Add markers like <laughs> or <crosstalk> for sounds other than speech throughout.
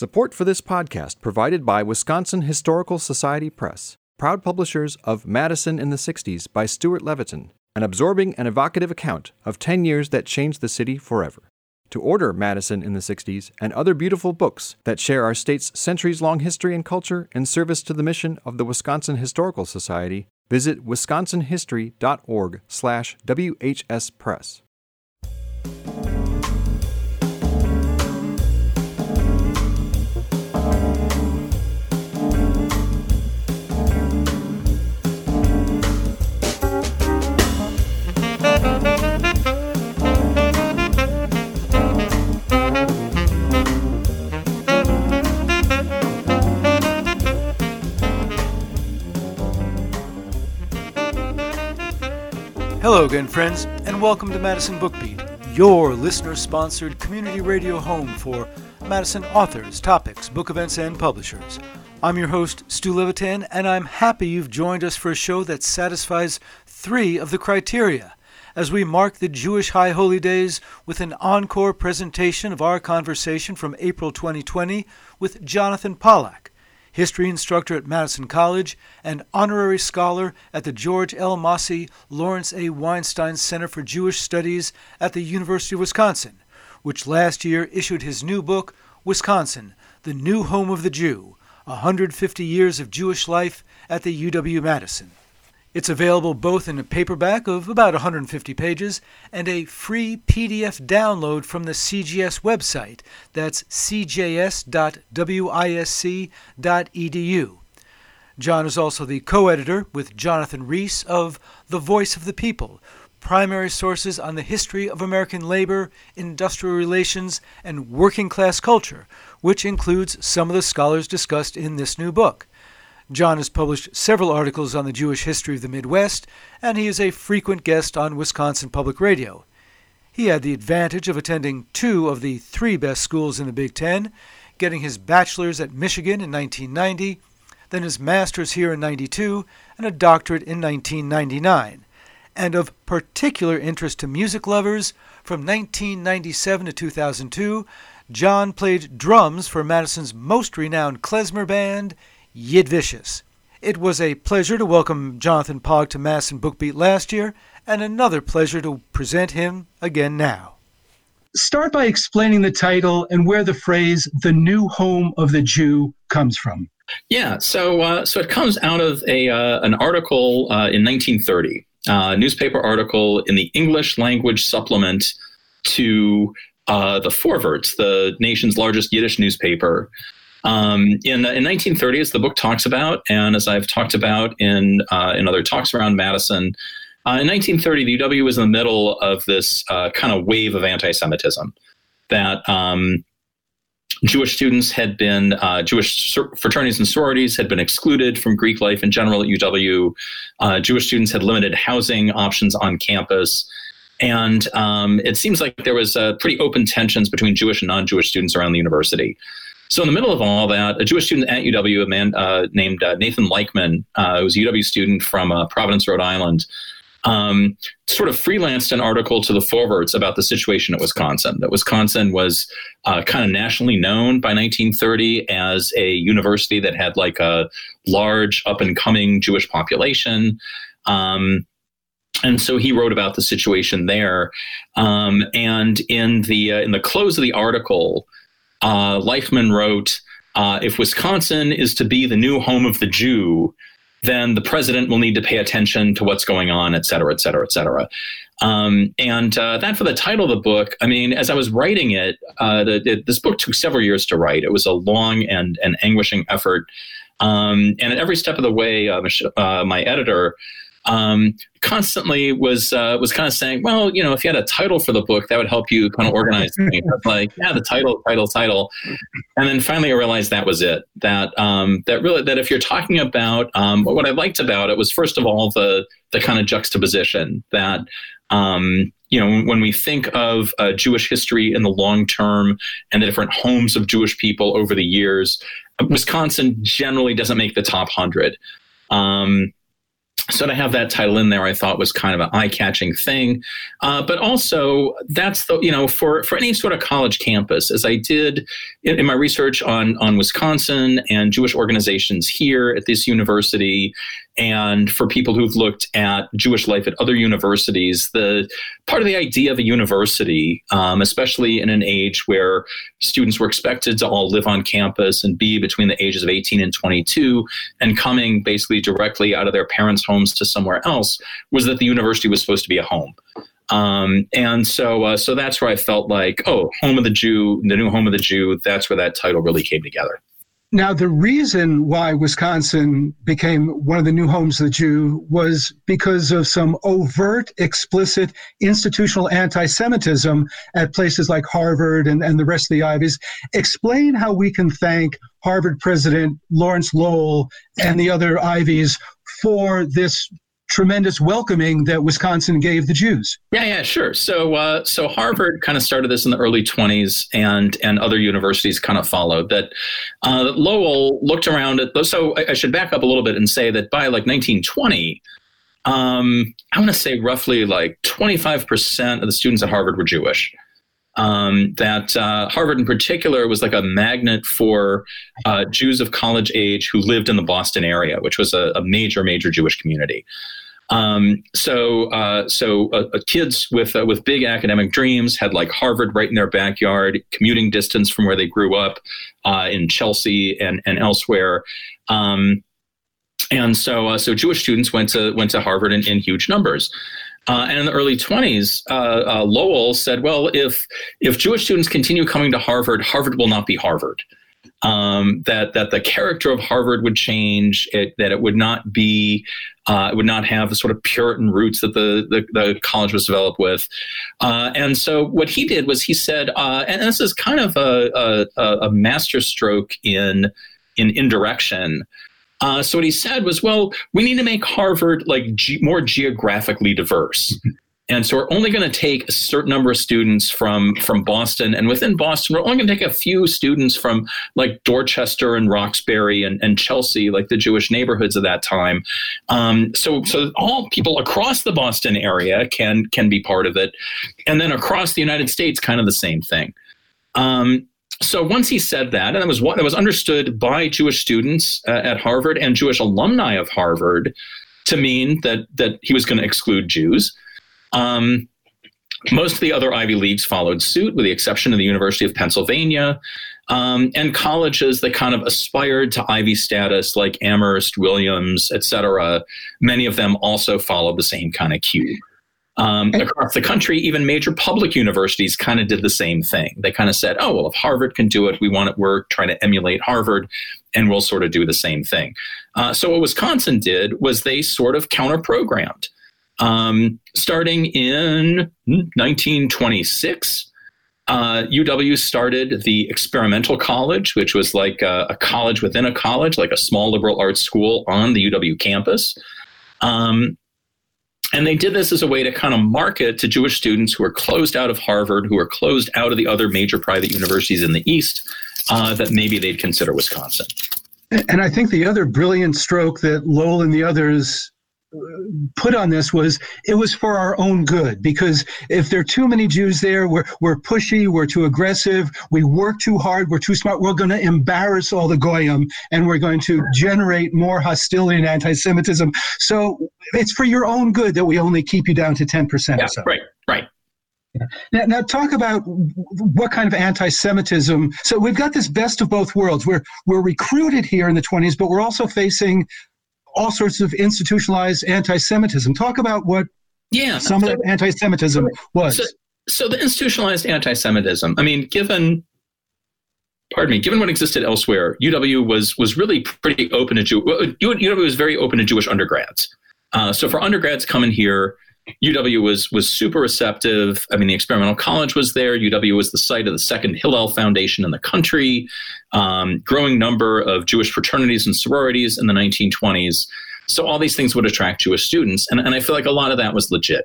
Support for this podcast provided by Wisconsin Historical Society Press, proud publishers of Madison in the 60s by Stuart Levitan, an absorbing and evocative account of 10 years that changed the city forever. To order Madison in the 60s and other beautiful books that share our state's centuries long history and culture in service to the mission of the Wisconsin Historical Society, visit wisconsinhistory.org/whspress. Hello again, friends, and welcome to Madison Bookbeat, your listener sponsored community radio home for Madison authors, topics, book events, and publishers. I'm your host, Stu Levitan, and I'm happy you've joined us for a show that satisfies three of the criteria as we mark the Jewish High Holy Days with an encore presentation of our conversation from April 2020 with Jonathan Pollack history instructor at Madison College, and honorary scholar at the George L. Mosse Lawrence A. Weinstein Center for Jewish Studies at the University of Wisconsin, which last year issued his new book, Wisconsin, The New Home of the Jew 150 Years of Jewish Life at the UW Madison. It's available both in a paperback of about 150 pages and a free PDF download from the CJS website. That's cjs.wisc.edu. John is also the co editor with Jonathan Rees of The Voice of the People Primary Sources on the History of American Labor, Industrial Relations, and Working Class Culture, which includes some of the scholars discussed in this new book. John has published several articles on the Jewish history of the Midwest, and he is a frequent guest on Wisconsin Public Radio. He had the advantage of attending two of the three best schools in the Big Ten, getting his bachelor's at Michigan in 1990, then his master's here in 92, and a doctorate in 1999. And of particular interest to music lovers, from 1997 to 2002, John played drums for Madison's most renowned klezmer band, Yid Vicious. It was a pleasure to welcome Jonathan Pollack to Madison Bookbeat last year, and another pleasure to present him again now. Start by explaining the title and where the phrase "the new home of the Jew" comes from. Yeah, so uh, so it comes out of a uh, an article uh, in 1930, a uh, newspaper article in the English language supplement to uh, the Forwarts, the nation's largest Yiddish newspaper. Um, in, in 1930, as the book talks about, and as I've talked about in, uh, in other talks around Madison, uh, in 1930, the UW was in the middle of this uh, kind of wave of anti Semitism that um, Jewish students had been, uh, Jewish fraternities and sororities had been excluded from Greek life in general at UW. Uh, Jewish students had limited housing options on campus. And um, it seems like there was uh, pretty open tensions between Jewish and non Jewish students around the university. So in the middle of all that, a Jewish student at UW, a man uh, named uh, Nathan Leichman, uh, who was a UW student from uh, Providence, Rhode Island, um, sort of freelanced an article to the Forwarts about the situation at Wisconsin. That Wisconsin was uh, kind of nationally known by 1930 as a university that had like a large up and coming Jewish population. Um, and so he wrote about the situation there. Um, and in the uh, in the close of the article, uh, Leichman wrote, uh, if Wisconsin is to be the new home of the Jew, then the president will need to pay attention to what's going on, et cetera, et cetera, et cetera. Um, and uh, that for the title of the book, I mean, as I was writing it, uh, the, the, this book took several years to write. It was a long and, and anguishing effort. Um, and at every step of the way, uh, uh my editor um, constantly was uh, was kind of saying, well, you know, if you had a title for the book, that would help you kind of organize things. <laughs> like, yeah, the title, title, title, and then finally I realized that was it. That um, that really that if you're talking about um, what I liked about it was first of all the the kind of juxtaposition that. Um, you know, when we think of uh, Jewish history in the long term and the different homes of Jewish people over the years, Wisconsin generally doesn't make the top hundred. Um, so to have that title in there i thought was kind of an eye-catching thing. Uh, but also that's the you know for for any sort of college campus as i did in, in, my research on on wisconsin and jewish organizations here at this university and for people who've looked at Jewish life at other universities, the part of the idea of a university, um, especially in an age where students were expected to all live on campus and be between the ages of 18 and 22 and coming basically directly out of their parents' homes to somewhere else, was that the university was supposed to be a home. Um, and so, uh, so that's where I felt like, oh, home of the Jew, the new home of the Jew. That's where that title really came together. Now, the reason why Wisconsin became one of the new homes of the Jew was because of some overt, explicit institutional anti Semitism at places like Harvard and, and the rest of the Ivies. Explain how we can thank Harvard President Lawrence Lowell and the other Ivies for this tremendous welcoming that Wisconsin gave the Jews. Yeah, yeah, sure. So, uh, so Harvard kind of started this in the early 20s, and and other universities kind of followed. That uh, Lowell looked around at. So, I, I should back up a little bit and say that by like 1920. Um, I want to say roughly like 25% of the students at Harvard were Jewish. Um, that uh, Harvard in particular was like a magnet for uh, Jews of college age who lived in the Boston area, which was a, a major, major Jewish community. Um, so, uh, so uh, uh, kids with uh, with big academic dreams had like Harvard right in their backyard, commuting distance from where they grew up uh, in Chelsea and and elsewhere. Um, and so, uh, so Jewish students went to went to Harvard in, in huge numbers. and in the early 20s, Lowell said, "Well, if if Jewish students continue coming to Harvard, Harvard will not be Harvard." Um, that that the character of Harvard would change, it, that it would not be, uh, it would not have the sort of Puritan roots that the the, the college was developed with, uh, and so what he did was he said, uh, and this is kind of a, a, a masterstroke in in indirection. Uh, so what he said was, well, we need to make Harvard like ge- more geographically diverse. And so we're only going to take a certain number of students from from Boston, and within Boston, we're only going to take a few students from like Dorchester and Roxbury and, and Chelsea, like the Jewish neighborhoods of that time. Um, so so all people across the Boston area can can be part of it, and then across the United States, kind of the same thing. Um, so once he said that, and it was what that was understood by Jewish students uh, at Harvard and Jewish alumni of Harvard to mean that that he was going to exclude Jews. Um, most of the other Ivy Leagues followed suit, with the exception of the University of Pennsylvania. Um, and colleges that kind of aspired to Ivy status, like Amherst, Williams, et cetera, many of them also followed the same kind of cue. Um, across the country, even major public universities kind of did the same thing. They kind of said, oh, well, if Harvard can do it, we want it, we're trying to emulate Harvard, and we'll sort of do the same thing. Uh, so, what Wisconsin did was they sort of counter programmed. Um, starting in 1926, uh, UW started the experimental college, which was like a, a, college within a college, like a small liberal arts school on the UW campus. Um, and they did this as a way to kind of market to Jewish students who were closed out of Harvard, who were closed out of the other major private universities in the East, uh, that maybe they'd consider Wisconsin. And I think the other brilliant stroke that Lowell and the others put on this was it was for our own good because if there are too many Jews there, we're, we're pushy, we're too aggressive, we work too hard, we're too smart, we're going to embarrass all the goyim and we're going to generate more hostility and anti-Semitism. So it's for your own good that we only keep you down to 10% yeah, or so. Right, right. Now, now, talk about what kind of anti-Semitism. So we've got this best of both worlds. We're we're recruited here in the 20s, but we're also facing all sorts of institutionalized anti-Semitism. Talk about what yeah, some so, of anti-Semitism was. So, so the institutionalized anti-Semitism. I mean, given pardon me, given what existed elsewhere, UW was was really pretty open to Jew. UW was very open to Jewish undergrads. Uh, so for undergrads coming here, UW was was super receptive. I mean, the experimental college was there. UW was the site of the second Hillel Foundation in the country. Um, growing number of Jewish fraternities and sororities in the 1920s. So all these things would attract Jewish students, and, and I feel like a lot of that was legit.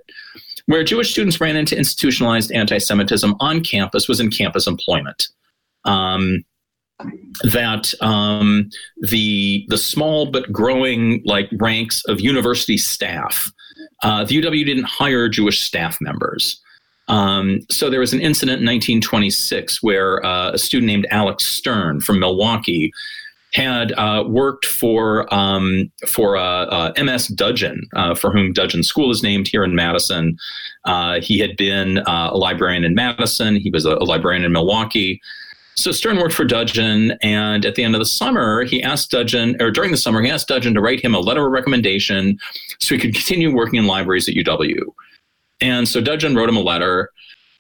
Where Jewish students ran into institutionalized anti-Semitism on campus was in campus employment. Um, that um, the the small but growing like ranks of university staff, uh, the UW didn't hire Jewish staff members. Um, so there was an incident in 1926 where uh, a student named Alex Stern from Milwaukee had uh, worked for um, for uh, uh MS Dudgeon, uh, for whom Dudgeon School is named here in Madison. Uh, he had been a librarian in Madison. He was a, a, librarian in Milwaukee. So Stern worked for Dudgeon, and at the end of the summer, he asked Dudgeon, or during the summer, he asked Dudgeon to write him a letter of recommendation so he could continue working in libraries at UW. And so Dudgeon wrote him a letter.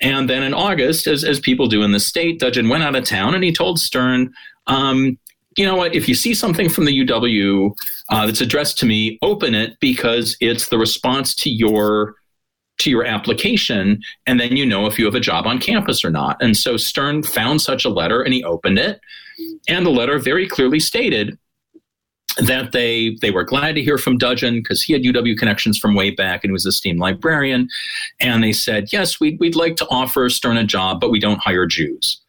And then in August, as, as people do in the state, Dudgeon went out of town and he told Stern, um, you know what? If you see something from the UW uh, that's addressed to me, open it because it's the response to your to your application, and then you know if you have a job on campus or not. And so Stern found such a letter and he opened it, and the letter very clearly stated that they they were glad to hear from Dudgeon because he had UW connections from way back and he was a esteemed librarian, and they said yes, we'd we'd like to offer Stern a job, but we don't hire Jews.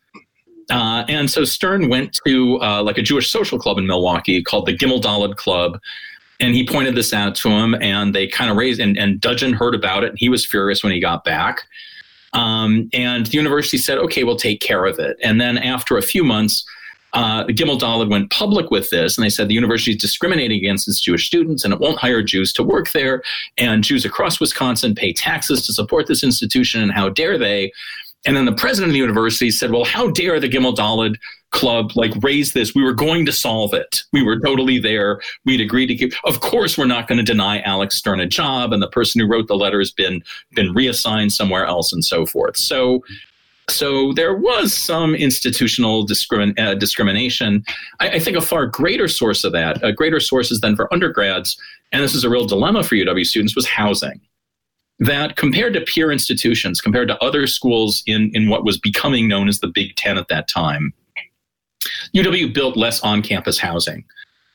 Uh, and so Stern went to uh, like a Jewish social club in Milwaukee called the Gimel Daled Club. And he pointed this out to him, and they kind of raised, and, and Dudgeon heard about it, and he was furious when he got back. Um, and the university said, okay, we'll take care of it. And then after a few months, uh, Gimel Daled went public with this, and they said the university is discriminating against its Jewish students, and it won't hire Jews to work there. And Jews across Wisconsin pay taxes to support this institution, and how dare they? And then the president of the university said, well, how dare the Gimel Daled club like raise this? We were going to solve it. We were totally there. We'd agreed to keep. Of course, we're not going to deny Alex Stern a job, and the person who wrote the letter has been been reassigned somewhere else, and so forth. So. So there was some institutional discrimin- uh, discrimination. I, I, think a far greater source of that, a greater sources than for undergrads, and this is a real dilemma for UW students, was housing that compared to peer institutions, compared to other schools in, in what was becoming known as the Big Ten at that time, UW built less on campus housing.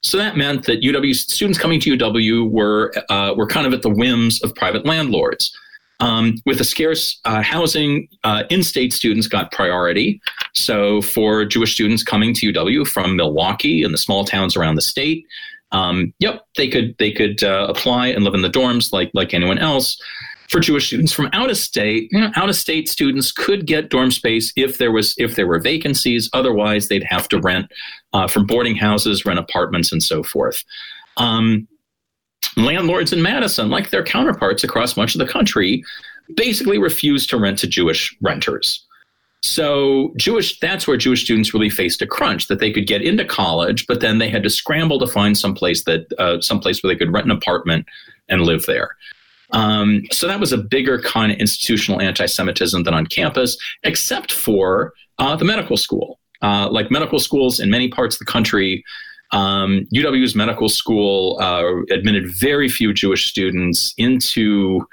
So that meant that UW students coming to UW were, uh, were kind of at the whims of private landlords. Um, with the scarce uh, housing, uh, in-state students got priority. So for Jewish students coming to UW from Milwaukee and the small towns around the state, um, yep, they could they could uh, apply and live in the dorms like like anyone else for Jewish students from out of state, you know, out of state students could get dorm space if there was if there were vacancies. Otherwise, they'd have to rent uh, from boarding houses, rent apartments, and so forth. Um, landlords in Madison, like their counterparts across much of the country, basically refused to rent to Jewish renters. So Jewish that's where Jewish students really faced a crunch that they could get into college, but then they had to scramble to find some place that uh, some place where they could rent an apartment and live there. Um, so that was a bigger kind of institutional anti-Semitism than on campus, except for uh, the medical school. Uh, like medical schools in many parts of the country, um, UW's medical school uh, admitted very few Jewish students into.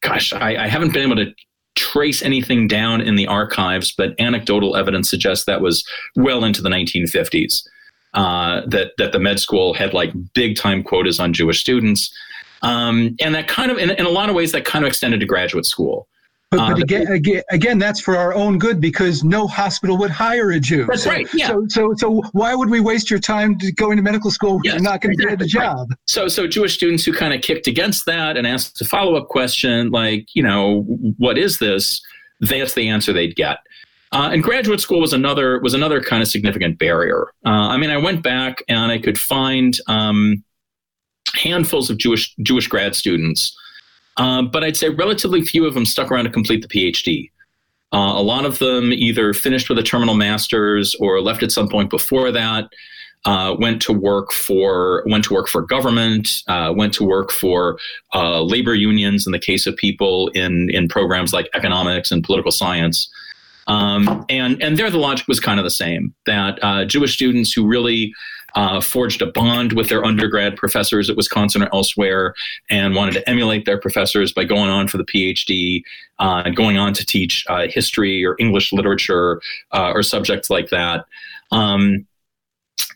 Gosh, I, I haven't been able to trace anything down in the archives, but anecdotal evidence suggests that was well into the 1950s. Uh, that that the med school had like big time quotas on Jewish students. Um, and that kind of, in, in a lot of ways, that kind of extended to graduate school. But, but uh, again, again, again, that's for our own good because no hospital would hire a Jew. That's so, right. Yeah. So, so, so why would we waste your time going to medical school when yes, you're not going to exactly. get a job? Right. So, so Jewish students who kind of kicked against that and asked a follow up question like, you know, what is this? That's the answer they'd get. Uh, and graduate school was another was another kind of significant barrier. Uh, I mean, I went back and I could find. Um, handfuls of Jewish Jewish grad students, um, but I'd say relatively few of them stuck around to complete the PhD. Uh, a lot of them either finished with a terminal master's or left at some point before that. Uh, went to work for went to work for government, uh, went to work for uh, labor unions in the case of people in in programs like economics and political science. Um, and and there the logic was kind of the same that uh, Jewish students who really uh, forged a bond with their undergrad professors at Wisconsin or elsewhere and wanted to emulate their professors by going on for the PhD uh, and going on to teach uh, history or English literature uh, or subjects like that. Um,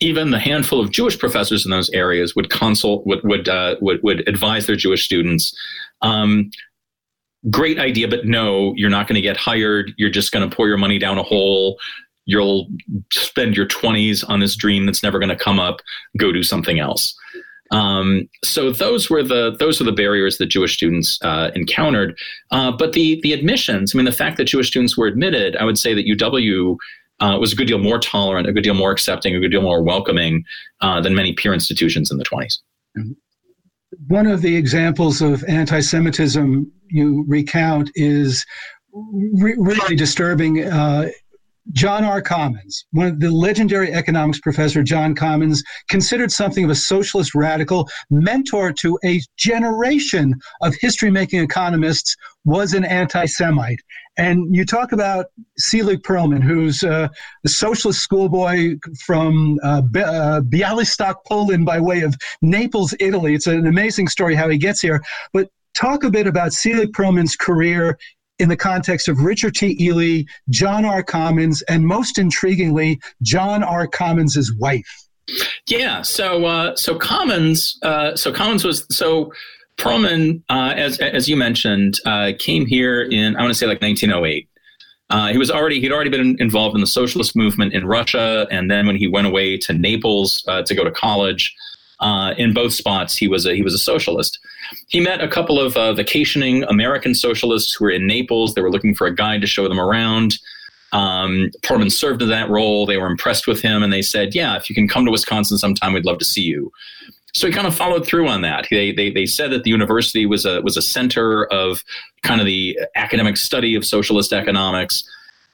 even the handful of Jewish professors in those areas would consult, would would uh, would, would advise their Jewish students. Um, great idea, but no, you're not going to get hired. You're just going to pour your money down a hole you'll spend your 20s on this dream that's never going to come up go do something else um, so those were the those were the barriers that Jewish students uh, encountered. Uh, but the the admissions, I mean, the fact that Jewish students were admitted, I would say that UW uh, was a good deal more tolerant, a good deal more accepting, a good deal more welcoming uh, than many peer institutions in the 20s. One of the examples of anti Semitism you recount is re- really disturbing. John R. Commons, one of the legendary economics professor John Commons, considered something of a socialist radical, mentor to a generation of history making economists, was an anti Semite. And you talk about Selig Perlman, who's uh, a socialist schoolboy from uh, uh, Bialystok, Poland, by way of Naples, Italy. It's an amazing story how he gets here. But talk a bit about Selig Perlman's career in the context of Richard T. Ely, John R. Commons, and most intriguingly, John R. Commons' wife. Yeah. So uh, so Commons uh, so Commons was so Perlman, uh, as as you mentioned, uh, came here in I want to say like 1908. Uh, he was already he'd already been involved in the socialist movement in Russia, and then when he went away to Naples uh, to go to college, in both spots he was a, he was a socialist. He met a couple of uh, vacationing American socialists who were in Naples. They were looking for a guide to show them around. Um, Perlman served in that role. They were impressed with him, and they said, "Yeah, if you can come to Wisconsin sometime, we'd love to see you." So he kind of followed through on that. They, they, they said that the university was a, was a center of kind of the academic study of socialist economics.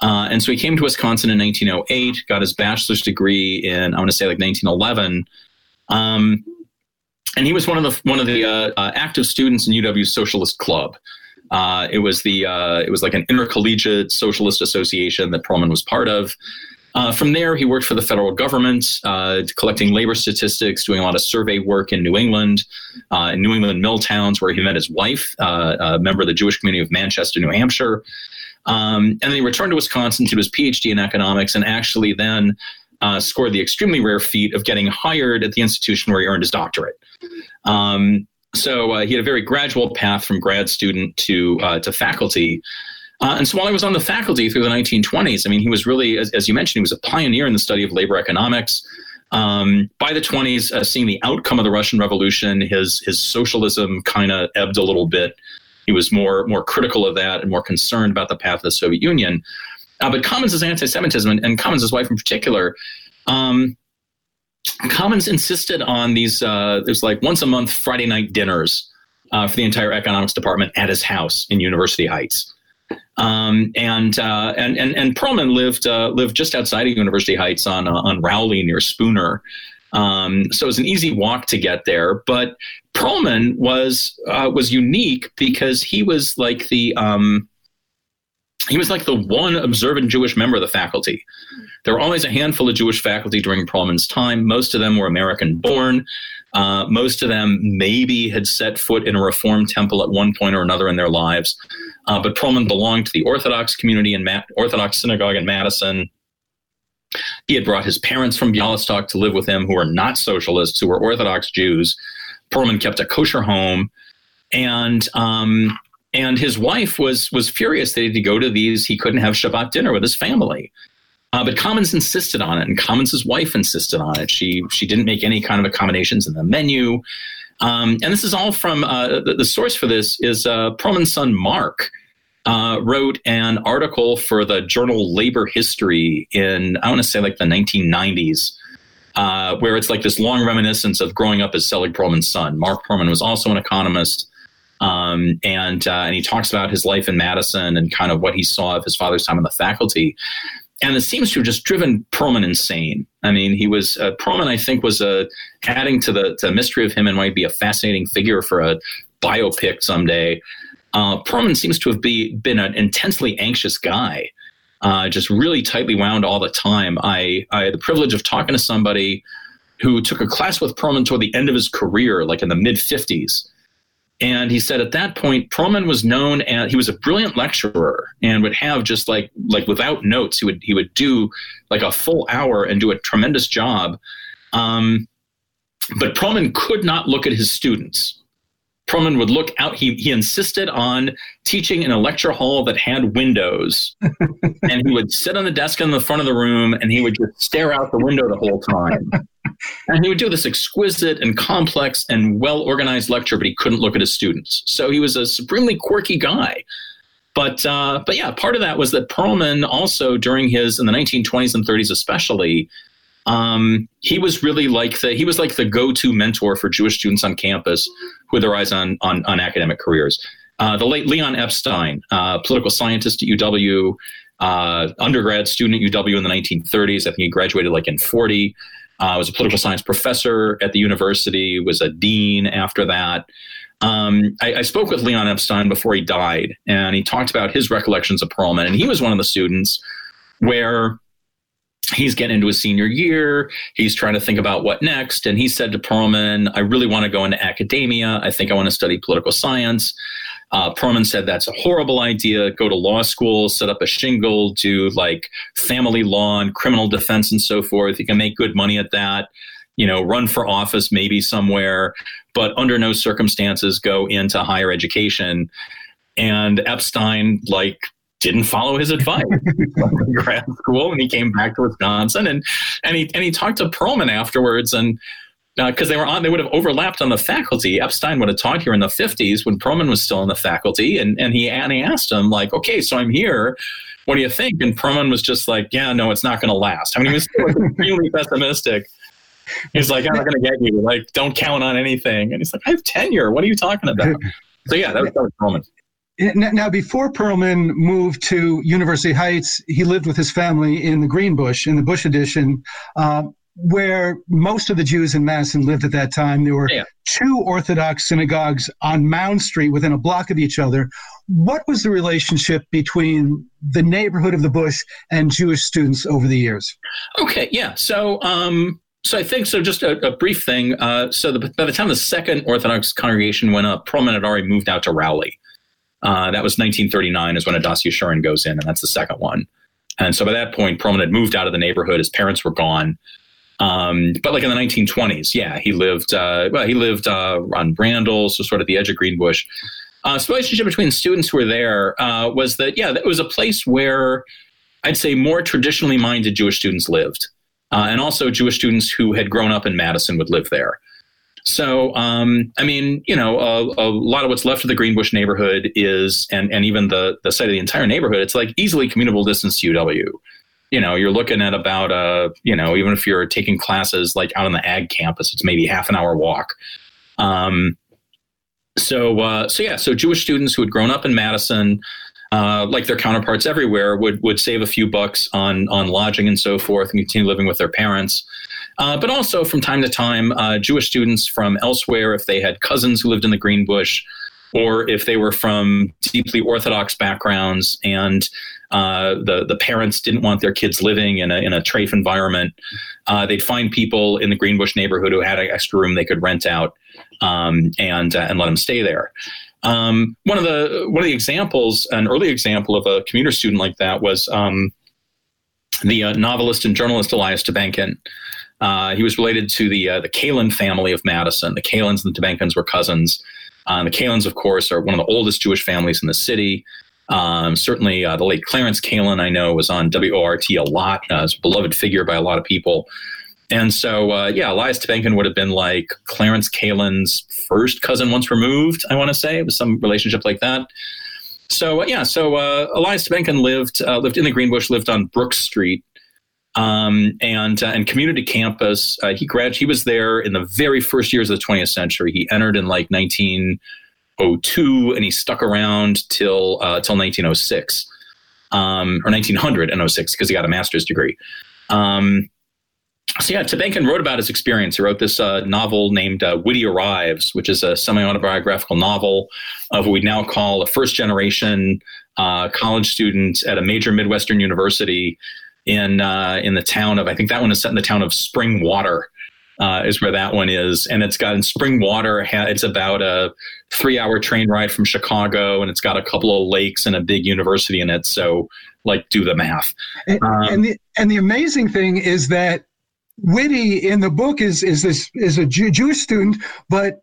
Uh, and so he came to Wisconsin in 1908, got his bachelor's degree in, I want to say like 1911. Um, and he was one of the one of the uh, uh, active students in UW's Socialist Club. Uh, it was the uh, it was like an intercollegiate socialist association that Perlman was part of. Uh, from there, he worked for the federal government, uh, collecting labor statistics, doing a lot of survey work in New England, in New England mill towns, where he met his wife, a member of the Jewish community of Manchester, New Hampshire. Um, and then he returned to Wisconsin to do his PhD in economics, and actually then uh, scored the extremely rare feat of getting hired at the institution where he earned his doctorate. Um, so uh, he had a very gradual path from grad student to to faculty. Uh, and so while he was on the faculty through the 1920s, I mean, he was really, as, as you mentioned, he was a pioneer in the study of labor economics. Um, by the 20s, uh, seeing the outcome of the Russian Revolution, his his socialism kind of ebbed a little bit. He was more more critical of that and more concerned about the path of the Soviet Union. Uh, but Commons' anti-Semitism and, and Commons' wife in particular, um, Commons insisted on these. Uh, there's like once a month Friday night dinners uh, for the entire economics department at his house in University Heights. Um, and, uh, and and and Perlman lived uh, lived just outside of University Heights on uh, on Rowley near Spooner. Um, so it was an easy walk to get there. But Perlman was uh, was unique because he was like the um, he was like the one observant Jewish member of the faculty. There were always a handful of Jewish faculty during Perlman's time. Most of them were American born. Uh, most of them maybe had set foot in a Reform temple at one point or another in their lives. Uh, but Perlman belonged to the Orthodox community in Ma- Orthodox synagogue in Madison. He had brought his parents from Bialystok to live with him, who were not socialists, who were Orthodox Jews. Perlman kept a kosher home, and um, and his wife was was furious that he had to go to these. He couldn't have Shabbat dinner with his family. Uh, but Commons insisted on it, and Commons' wife insisted on it. She she didn't make any kind of accommodations in the menu. Um, and this is all from uh, the, the, source for this is uh, Perlman's son Mark uh, wrote an article for the journal Labor History in I want to say like the 1990s. Uh, where it's like this long reminiscence of growing up as Selig Perlman's son. Mark Perlman was also an economist, um, and uh, and he talks about his life in Madison and kind of what he saw of his father's time on the faculty and it seems to have just driven Perlman insane. I mean, he was uh, Perlman. I think was uh, adding to the, to mystery of him and might be a fascinating figure for a biopic someday. Uh, Perlman seems to have be, been an intensely anxious guy, uh, just really tightly wound all the time. I, I had the privilege of talking to somebody who took a class with Perlman toward the end of his career, like in the mid 50s. And he said at that point, Perlman was known as he was a brilliant lecturer and would have just like like without notes, he would he would do like a full hour and do a tremendous job. Um, but Perlman could not look at his students. Perlman would look out. He, he insisted on teaching in a lecture hall that had windows. <laughs> and he would sit on the desk in the front of the room and he would just stare out the window the whole time. And he would do this exquisite and complex and well organized lecture, but he couldn't look at his students. So he was a supremely quirky guy. But uh, but yeah, part of that was that Perlman also during his in the 1920s and 30s especially um, he was really like the he was like the go-to mentor for Jewish students on campus had their eyes on on, on academic careers. Uh, the late Leon Epstein, uh, political scientist at UW, uh, undergrad student at UW in the 1930s. I think he graduated like in 40. Uh, was a political science professor at the university. Was a dean after that. Um, I, I, spoke with Leon Epstein before he died, and he talked about his recollections of Perlman. And he was one of the students where he's getting into his senior year. He's trying to think about what next. And he said to Perlman, I really want to go into academia. I think I want to study political science. Uh, Perlman said that's a horrible idea. Go to law school, set up a shingle, do like family law and criminal defense and so forth. You can make good money at that. You know, run for office maybe somewhere, but under no circumstances go into higher education. And Epstein, like didn't follow his advice. grad school, and he came back to Wisconsin, and and he and he talked to Perlman afterwards, and because uh, they were on, they would have overlapped on the faculty. Epstein would have taught here in the '50s when Perlman was still in the faculty, and and he and he asked him like, okay, so I'm here. What do you think? And Perlman was just like, yeah, no, it's not going to last. I mean, he was extremely <laughs> pessimistic. He's like, I'm not going to get you. Like, don't count on anything. And he's like, I have tenure. What are you talking about? So yeah, that was, that was Perlman. Now, before Perlman moved to University Heights, he lived with his family in the Greenbush, in the Bush Addition, uh, where most of the Jews in Madison lived at that time. There were yeah. two Orthodox synagogues on Mound Street within a block of each other. What was the relationship between the neighborhood of the Bush and Jewish students over the years? Okay, yeah. So, um, so I think so. Just a, a brief thing. Uh, so the, by the time the second Orthodox congregation went up, Perlman had already moved out to Rowley. Uh, that was 1939 is when Adass Yeshurun goes in, and that's the second one. And so by that point, Perlman had moved out of the neighborhood. His parents were gone. Um, but like in the 1920s, yeah, he lived. Uh, well, he lived uh, on Randall, so sort of the edge of Greenbush. Uh, so the relationship between students who were there uh, was that yeah, it was a place where I'd say more traditionally minded Jewish students lived, uh, and also Jewish students who had grown up in Madison would live there. So, um, I mean, you know, a, a, lot of what's left of the Greenbush neighborhood is, and and even the the site of the entire neighborhood, it's like easily commutable distance to UW. You know, you're looking at about a, you know, even if you're taking classes like out on the ag campus, it's maybe half an hour walk. Um, so, uh, so yeah, so Jewish students who had grown up in Madison, uh, like their counterparts everywhere, would would save a few bucks on on lodging and so forth, and continue living with their parents. Uh, but also from time to time, uh, Jewish students from elsewhere, if they had cousins who lived in the Greenbush, or if they were from deeply Orthodox backgrounds and uh, the the parents didn't want their kids living in a in a trafe environment, uh, they'd find people in the Greenbush neighborhood who had an extra room they could rent out um, and uh, and let them stay there. Um, one of the one of the examples, an early example of a commuter student like that was um, the uh, novelist and journalist Elias Tobenkin. Uh, he was related to the uh, the Kailin family of Madison. The Kailins and the Tobenkins were cousins. Uh, the Kailins, of course, are one of the oldest Jewish families in the city. Um, certainly, uh, the late Clarence Kailin, I know, was on WORT a lot. Uh, a beloved figure by a lot of people. And so, uh, yeah, Elias Tobenkin would have been like Clarence Kailin's first cousin once removed, I want to say. It was some relationship like that. So, yeah, so Elias Tobenkin lived, lived in the Greenbush, lived on Brooks Street, um, and uh, and community campus. Uh, he grad he was there in the very first years of the 20th century. He entered in like 1902, and he stuck around till uh, till 1906 um, or 1906 because he got a master's degree. Um, so yeah, Tobenkin wrote about his experience. He wrote this uh, novel named uh, Witte Arrives, which is a semi-autobiographical novel of what we now call a first-generation uh, college student at a major Midwestern university in uh, in the town of I think that one is set in the town of Spring Water. Uh, is where that one is, and it's got in Spring Water. It's about a three-hour train ride from Chicago, and it's got a couple of lakes and a big university in it. So, like, do the math. And, um, and the and the amazing thing is that Witte in the book is is this is a Jew, Jewish student, but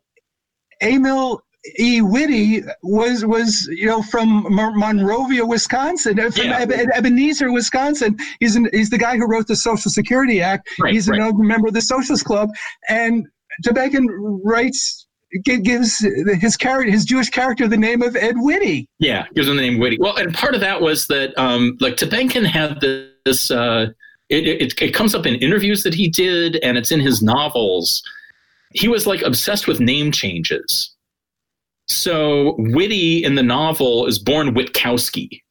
Emil E. Witte was was you know from Monrovia, Wisconsin, uh, from yeah. Ebenezer, Wisconsin. He's an, he's the guy who wrote the Social Security Act. Right, he's right. a member of the Socialist Club, and Tobenkin writes gives his character, his Jewish character, the name of Ed Witte. Yeah, gives him the name Witte. Well, and part of that was that, um, like, Tobenkin had this. Uh, it, it, it comes up in interviews that he did, and it's in his novels. He was like obsessed with name changes. So Witte in the novel is born Witkowski.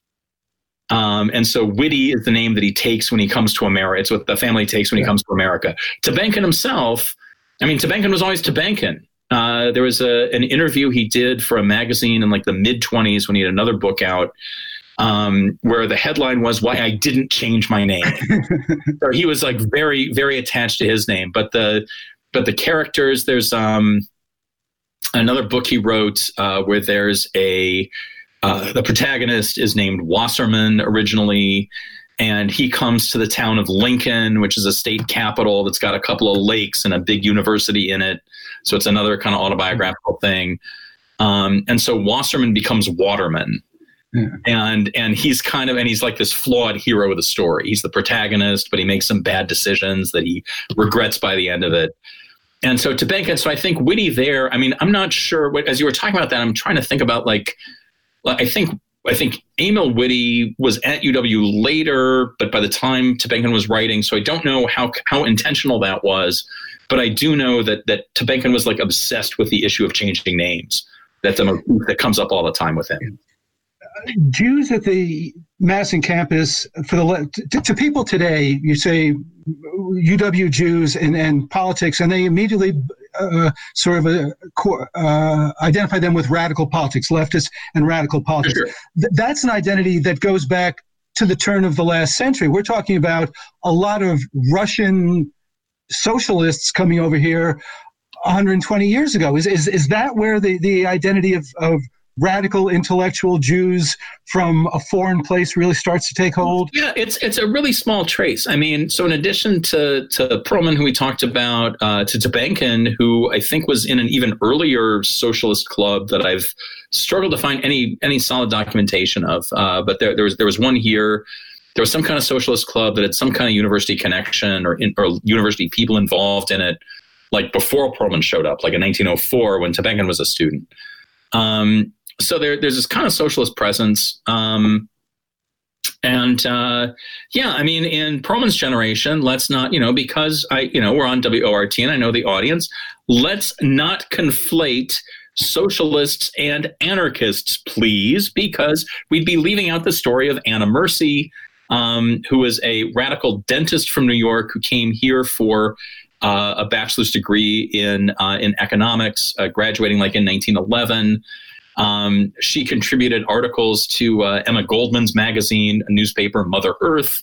Um, and so Witte is the name that he takes when he comes to America. It's what the family takes when he comes to America. Tobenkin himself, I mean, Tobenkin was always Tobenkin. Uh, there was a, an interview he did for a magazine in like the mid 20s when he had another book out um, where the headline was why I didn't change my name. <laughs> so he was like very, very attached to his name. But the but the characters, there's um, another book he wrote uh, where there's a uh, the protagonist is named Wasserman originally, and he comes to the town of Lincoln, which is a state capital that's got a couple of lakes and a big university in it. So it's another kind of autobiographical thing. Um, and so Wasserman becomes Waterman. Yeah. And and he's kind of and he's like this flawed hero of the story. He's the protagonist, but he makes some bad decisions that he regrets by the end of it. And so to Tobenkin, so I think Witte there. I mean, I'm not sure. What, as you were talking about that, I'm trying to think about like, I think I think Emil Witte was at UW later, but by the time Tobenkin was writing, so I don't know how how intentional that was. But I do know that that Tobenkin was like obsessed with the issue of changing names. That's a that comes up all the time with him. Jews at the Madison campus for the to, to, people today, you say UW Jews and, and politics, and they immediately uh, sort of uh, uh, identify them with radical politics, leftist and radical politics. Sure. Th- that's an identity that goes back to the turn of the last century. We're talking about a lot of Russian socialists coming over here 120 years ago. Is, is, is that where the, the identity of, of radical intellectual Jews from a foreign place really starts to take hold? Yeah, it's it's a really small trace. I mean, so in addition to to Perlman, who we talked about, uh, to Tobenkin, who I think was in an even earlier socialist club that I've struggled to find any any solid documentation of. Uh, but there there was there was one here. There was some kind of socialist club that had some kind of university connection or, in, or university people involved in it, like before Perlman showed up, like in 1904 when Tobenkin was a student. Um, so there, there's this kind of socialist presence. Um, and uh, yeah, I mean, in Perlman's generation, let's not, you know, because I, you know, we're on WORT and I know the audience, let's not conflate socialists and anarchists, please, because we'd be leaving out the story of Anna Mercy, um, who was a radical dentist from New York who came here for uh, a bachelor's degree in uh, in economics, uh, graduating like in 1911. Um, she contributed articles to uh, Emma Goldman's magazine, newspaper, Mother Earth.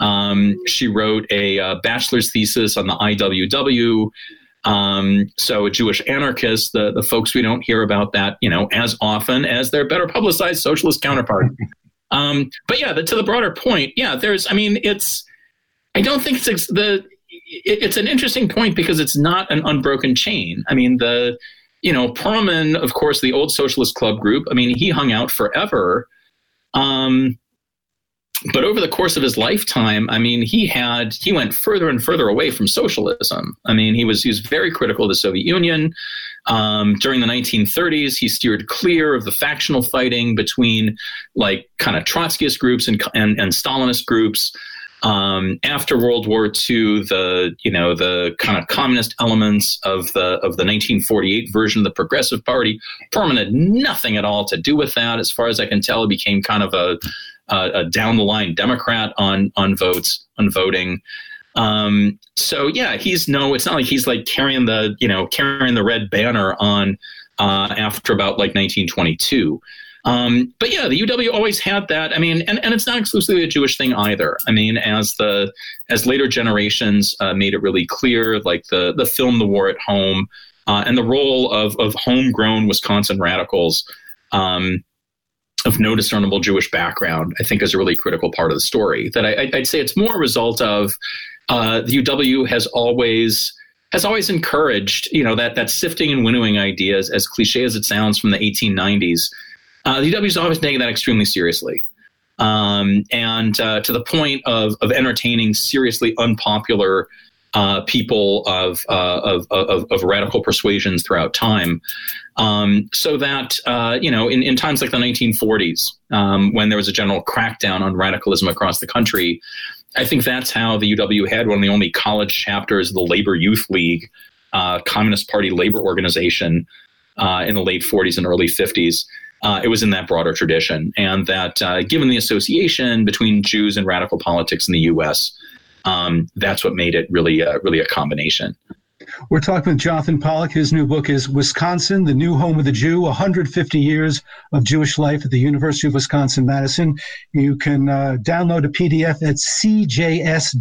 Um, she wrote a uh, bachelor's thesis on the IWW. Um, so a Jewish anarchist, the, the folks we don't hear about that, you know, as often as their better publicized socialist counterpart. <laughs> Um, but yeah, the, to the broader point, yeah, there's, I mean, it's, I don't think it's the, it, it's an interesting point because it's not an unbroken chain. I mean, the, you know, Perlman, of course, the old Socialist Club group, I mean, he hung out forever. Um, but over the course of his lifetime, I mean, he had he went further and further away from socialism. I mean, he was he was very critical of the Soviet Union. Um, during the 1930s, he steered clear of the factional fighting between like kind of Trotskyist groups and and, and Stalinist groups. Um, after World War II, the you know the kind of communist elements of the of the 1948 version of the Progressive Party, Perlman had nothing at all to do with that. As far as I can tell, he became kind of a, a, a down the line Democrat on on votes on voting. Um, so yeah, he's no. It's not like he's like carrying the you know carrying the red banner on uh, after about like 1922. Um, but yeah, the UW always had that. I mean, and, and it's not exclusively a Jewish thing either. I mean, as the as later generations uh, made it really clear, like the the film "The War at Home" uh, and the role of of homegrown Wisconsin radicals. Um, of no discernible Jewish background, I think is a really critical part of the story. That I, would say it's more a result of uh, the UW has always has always encouraged, you know, that that sifting and winnowing ideas, as cliche as it sounds from the 1890s. Uh, the UW has always taken that extremely seriously, um, and uh, to the point of of entertaining seriously unpopular uh, people of, uh, of, of, of, radical persuasions throughout time. Um, so that, uh, you know, in, in times like the 1940s, um, when there was a general crackdown on radicalism across the country, I think that's how the UW had one of the only college chapters of the Labor Youth League, uh, Communist Party labor organization uh, in the late 40s and early 50s. Uh, it was in that broader tradition, and that uh, given the association between Jews and radical politics in the U.S., um, that's what made it really, uh, really a combination. We're talking with Jonathan Pollack. His new book is Wisconsin, the New Home of the Jew 150 Years of Jewish Life at the University of Wisconsin Madison. You can uh, download a PDF at cjs.wisc.edu.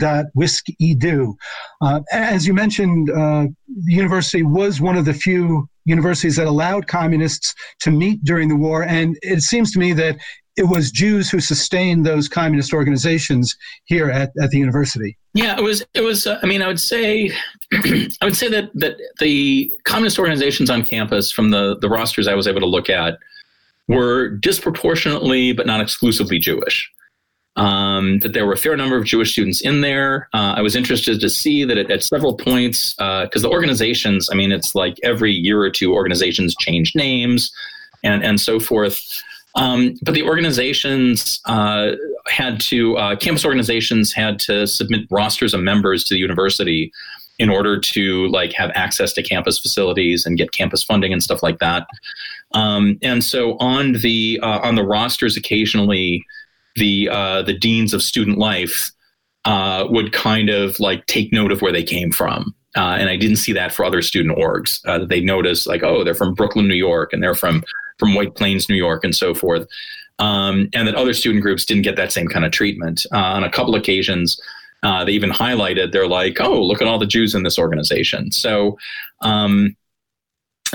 Uh, as you mentioned, uh, the university was one of the few universities that allowed communists to meet during the war. And it seems to me that it was Jews who sustained those communist organizations here at, at the university. Yeah, it was. It was. Uh, I mean, I would say, <clears throat> I would say that that the communist organizations on campus, from the the rosters I was able to look at, were disproportionately, but not exclusively Jewish. Um, that there were a fair number of Jewish students in there. Uh, I was interested to see that at, at several points, because uh, the organizations, I mean, it's like every year or two, organizations change names and and so forth. Um, but the organizations uh, had to, uh, campus organizations had to submit rosters of members to the university in order to like have access to campus facilities and get campus funding and stuff like that. Um, and so on the uh, on the rosters, occasionally the uh, the deans of student life uh, would kind of like take note of where they came from. Uh, and I didn't see that for other student orgs. Uh, they noticed like, oh, they're from Brooklyn, New York, and they're from from White Plains, New York, and so forth. Um, and that other student groups didn't get that same kind of treatment. Uh, on a couple occasions, uh, they even highlighted, they're like, oh, look at all the Jews in this organization. So, um,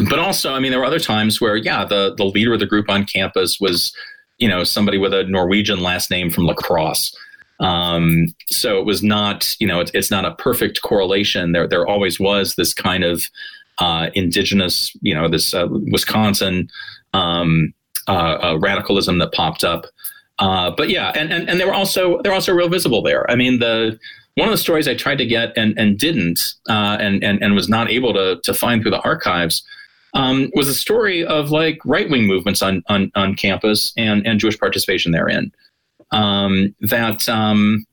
but also, I mean, there were other times where, yeah, the, the leader of the group on campus was, you know, somebody with a Norwegian last name from La Crosse. Um, so it was not, you know, it's, it's not a perfect correlation. There, there always was this kind of uh, indigenous, you know, this uh, Wisconsin um, uh, uh, radicalism that popped up. Uh, but yeah, and, and and they were also they're also real visible there. I mean, the one of the stories I tried to get and and didn't uh, and and and was not able to to find through the archives um, was a story of like right wing movements on, on on campus and and Jewish participation therein. Um, that um,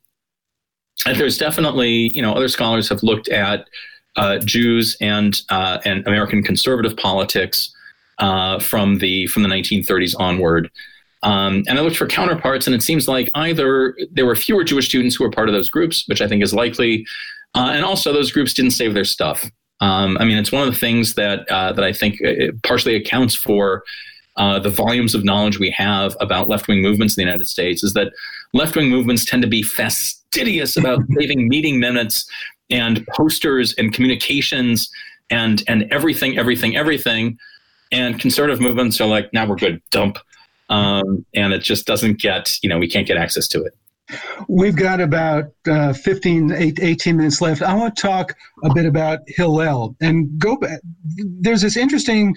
there's definitely you know other scholars have looked at uh, Jews and uh, and American conservative politics uh, from the from the 1930s onward. Um, and I looked for counterparts, and it seems like either there were fewer Jewish students who were part of those groups, which I think is likely, uh, and also those groups didn't save their stuff. Um, I mean, it's one of the things that uh, that I think uh, partially accounts for uh, the volumes of knowledge we have about left wing movements in the United States. Is that left wing movements tend to be fastidious about <laughs> saving meeting minutes and posters and communications and and everything, everything, everything and conservative movements are like, now we're good, dump. Um, and it just doesn't get, you know, we can't get access to it. We've got about uh, 15, 18 minutes left. I want to talk a bit about Hillel and go back. There's this interesting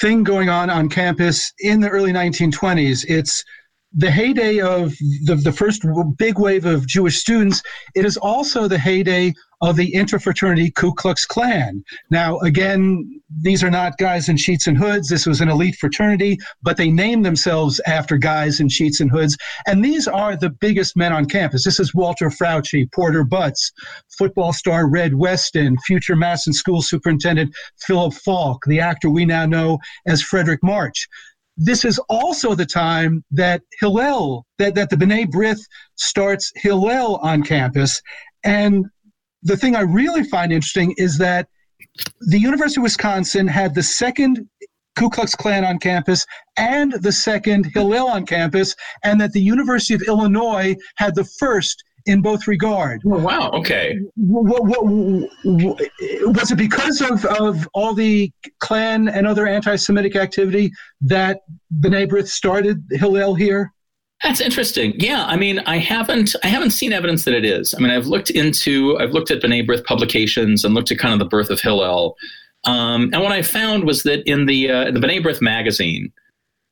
thing going on on campus in the early 1920s. It's the heyday of the, the first big wave of Jewish students. It is also the heyday of the interfraternity Ku Klux Klan. Now, again, these are not guys in sheets and hoods. This was an elite fraternity, but they named themselves after guys in sheets and hoods. And these are the biggest men on campus. This is Walter Frautschi, Porter Butts, football star Red Weston, future Madison School Superintendent Philip Falk, the actor we now know as Fredric March this is also the time that Hillel, that, that the B'nai B'rith starts Hillel on campus. And the thing I really find interesting is that the University of Wisconsin had the second Ku Klux Klan on campus and the second Hillel on campus, and that the University of Illinois had the first in both regard. Oh, wow. Okay. What, what, what, was it because of, of all the Klan and other anti Semitic activity that B'nai B'rith started Hillel here? That's interesting. Yeah, I mean, I haven't I haven't seen evidence that it is. I mean, I've looked into I've looked at B'nai B'rith publications and looked at kind of the birth of Hillel, um, and what I found was that in the uh, the B'nai B'rith magazine,